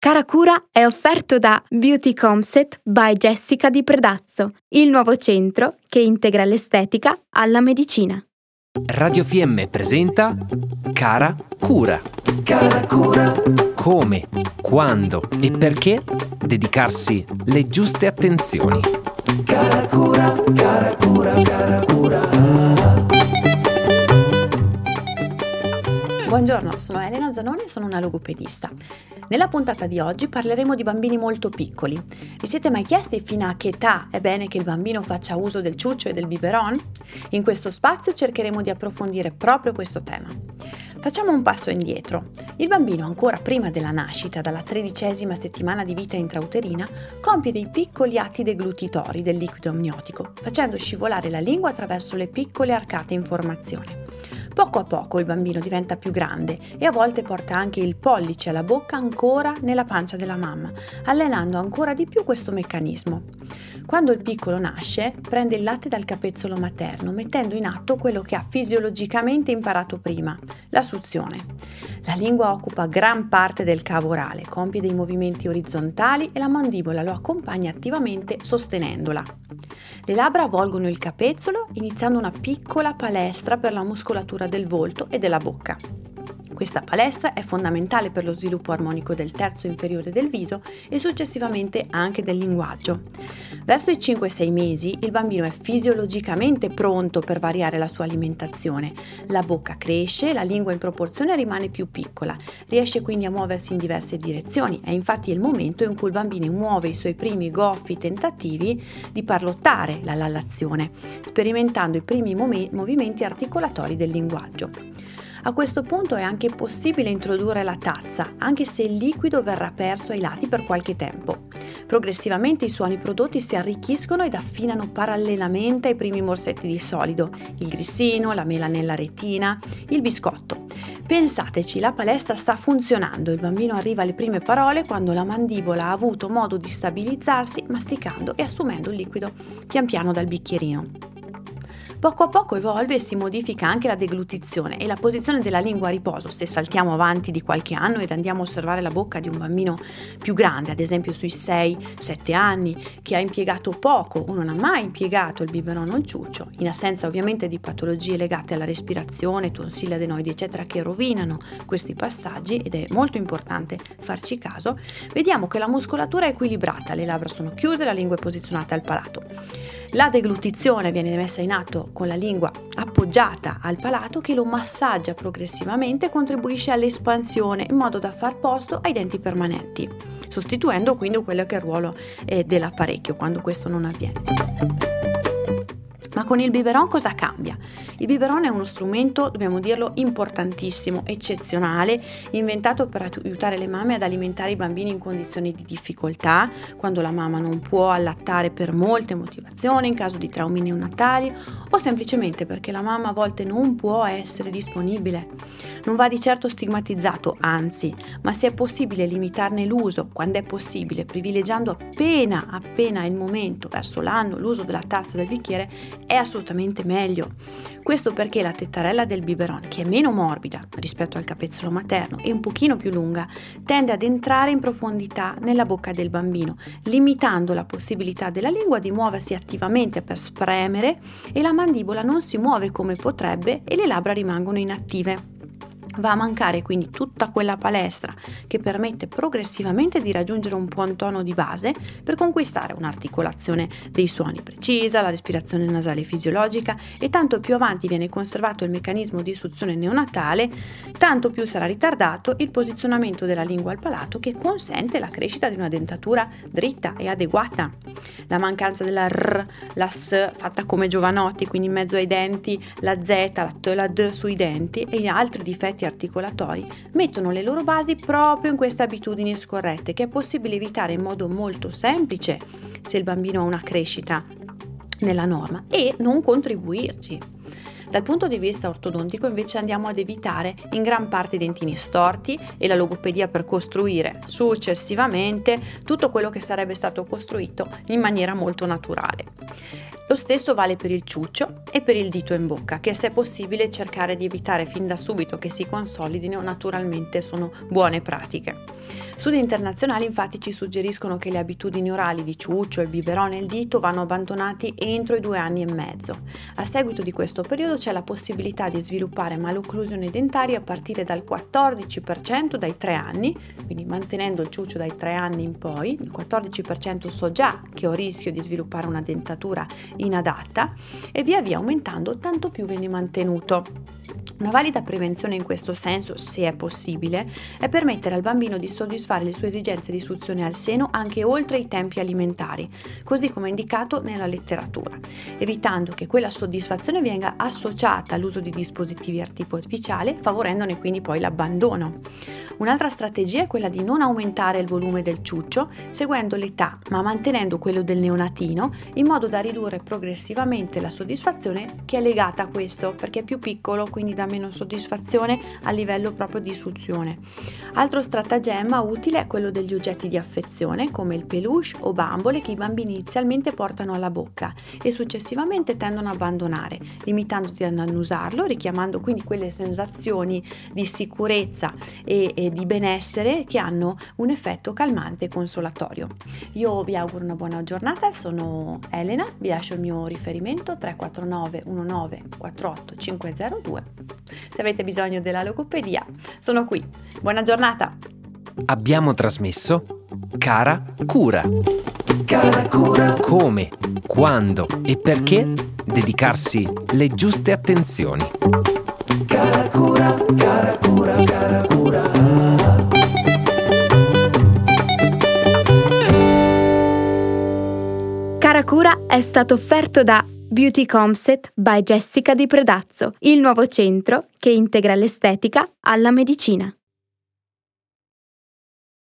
Cara Cura è offerto da Beauty Comset by Jessica di Predazzo, il nuovo centro che integra l'estetica alla medicina. Radio FM presenta Cara Cura. Cara Cura. Come, quando e perché dedicarsi le giuste attenzioni. Cara Cura, cara Cura, cara Cura. Buongiorno, sono Elena Zanoni e sono una logopedista. Nella puntata di oggi parleremo di bambini molto piccoli. Vi siete mai chiesti fino a che età è bene che il bambino faccia uso del ciuccio e del biberon? In questo spazio cercheremo di approfondire proprio questo tema. Facciamo un passo indietro. Il bambino, ancora prima della nascita, dalla tredicesima settimana di vita intrauterina, compie dei piccoli atti deglutitori del liquido amniotico, facendo scivolare la lingua attraverso le piccole arcate in formazione. Poco a poco il bambino diventa più grande e a volte porta anche il pollice alla bocca ancora nella pancia della mamma, allenando ancora di più questo meccanismo. Quando il piccolo nasce, prende il latte dal capezzolo materno, mettendo in atto quello che ha fisiologicamente imparato prima, la suzione. La lingua occupa gran parte del cavo orale, compie dei movimenti orizzontali e la mandibola lo accompagna attivamente sostenendola. Le labbra avvolgono il capezzolo iniziando una piccola palestra per la muscolatura del volto e della bocca. Questa palestra è fondamentale per lo sviluppo armonico del terzo inferiore del viso e successivamente anche del linguaggio. Verso i 5-6 mesi il bambino è fisiologicamente pronto per variare la sua alimentazione. La bocca cresce, la lingua in proporzione rimane più piccola, riesce quindi a muoversi in diverse direzioni. È infatti il momento in cui il bambino muove i suoi primi goffi tentativi di parlottare la lallazione, sperimentando i primi mom- movimenti articolatori del linguaggio. A questo punto è anche possibile introdurre la tazza, anche se il liquido verrà perso ai lati per qualche tempo. Progressivamente i suoni prodotti si arricchiscono ed affinano parallelamente ai primi morsetti di solido, il grissino, la mela nella retina, il biscotto. Pensateci, la palestra sta funzionando, il bambino arriva alle prime parole quando la mandibola ha avuto modo di stabilizzarsi masticando e assumendo il liquido pian piano dal bicchierino. Poco a poco evolve e si modifica anche la deglutizione e la posizione della lingua a riposo se saltiamo avanti di qualche anno ed andiamo a osservare la bocca di un bambino più grande, ad esempio sui 6-7 anni, che ha impiegato poco o non ha mai impiegato il biberon o il ciuccio, in assenza ovviamente di patologie legate alla respirazione, tonsille adenoidi eccetera che rovinano questi passaggi ed è molto importante farci caso, vediamo che la muscolatura è equilibrata, le labbra sono chiuse, la lingua è posizionata al palato. La deglutizione viene messa in atto con la lingua appoggiata al palato che lo massaggia progressivamente e contribuisce all'espansione in modo da far posto ai denti permanenti, sostituendo quindi quello che è il ruolo eh, dell'apparecchio quando questo non avviene. Ma con il biberon cosa cambia? Il biberon è uno strumento, dobbiamo dirlo, importantissimo, eccezionale, inventato per aiutare le mamme ad alimentare i bambini in condizioni di difficoltà, quando la mamma non può allattare per molte motivazioni, in caso di traumi neonatali o semplicemente perché la mamma a volte non può essere disponibile. Non va di certo stigmatizzato, anzi, ma se è possibile limitarne l'uso, quando è possibile, privilegiando appena appena il momento, verso l'anno, l'uso della tazza del bicchiere, è assolutamente meglio. Questo perché la tettarella del biberon, che è meno morbida rispetto al capezzolo materno e un pochino più lunga, tende ad entrare in profondità nella bocca del bambino, limitando la possibilità della lingua di muoversi attivamente per spremere e la mandibola non si muove come potrebbe e le labbra rimangono inattive. Va a mancare quindi tutta quella palestra che permette progressivamente di raggiungere un buon tono di base per conquistare un'articolazione dei suoni precisa, la respirazione nasale fisiologica e tanto più avanti viene conservato il meccanismo di suzione neonatale, tanto più sarà ritardato il posizionamento della lingua al palato che consente la crescita di una dentatura dritta e adeguata. La mancanza della R, la S fatta come Giovanotti, quindi in mezzo ai denti, la Z, la T, la D sui denti e altri difetti articolatori mettono le loro basi proprio in queste abitudini scorrette che è possibile evitare in modo molto semplice se il bambino ha una crescita nella norma e non contribuirci. Dal punto di vista ortodontico invece andiamo ad evitare in gran parte i dentini storti e la logopedia per costruire successivamente tutto quello che sarebbe stato costruito in maniera molto naturale. Lo stesso vale per il ciuccio e per il dito in bocca, che se possibile cercare di evitare fin da subito che si consolidino, naturalmente sono buone pratiche. Studi internazionali infatti ci suggeriscono che le abitudini orali di ciuccio e biberò nel dito vanno abbandonati entro i due anni e mezzo. A seguito di questo periodo c'è la possibilità di sviluppare malocclusione dentaria a partire dal 14% dai 3 anni, quindi mantenendo il ciuccio dai 3 anni in poi, il 14% so già che ho rischio di sviluppare una dentatura inadatta e via via aumentando tanto più viene mantenuto. Una valida prevenzione in questo senso, se è possibile, è permettere al bambino di soddisfare le sue esigenze di suzione al seno anche oltre i tempi alimentari, così come indicato nella letteratura, evitando che quella soddisfazione venga associata all'uso di dispositivi artificiali, favorendone quindi poi l'abbandono. Un'altra strategia è quella di non aumentare il volume del ciuccio seguendo l'età, ma mantenendo quello del neonatino in modo da ridurre progressivamente la soddisfazione che è legata a questo, perché è più piccolo, quindi dà meno soddisfazione a livello proprio di suzione. Altro stratagemma utile è quello degli oggetti di affezione, come il peluche o bambole che i bambini inizialmente portano alla bocca e successivamente tendono a abbandonare, limitandoti a non usarlo, richiamando quindi quelle sensazioni di sicurezza e, e di benessere che hanno un effetto calmante e consolatorio. Io vi auguro una buona giornata, sono Elena, vi lascio il mio riferimento 349 19 48 502. Se avete bisogno della logopedia, sono qui. Buona giornata! Abbiamo trasmesso Cara Cura. Cara Cura. Come, quando e perché dedicarsi le giuste attenzioni. Cara Cura, cara Cura, cara Cura. Cara Cura è stato offerto da Beauty Comset by Jessica di Predazzo, il nuovo centro che integra l'estetica alla medicina.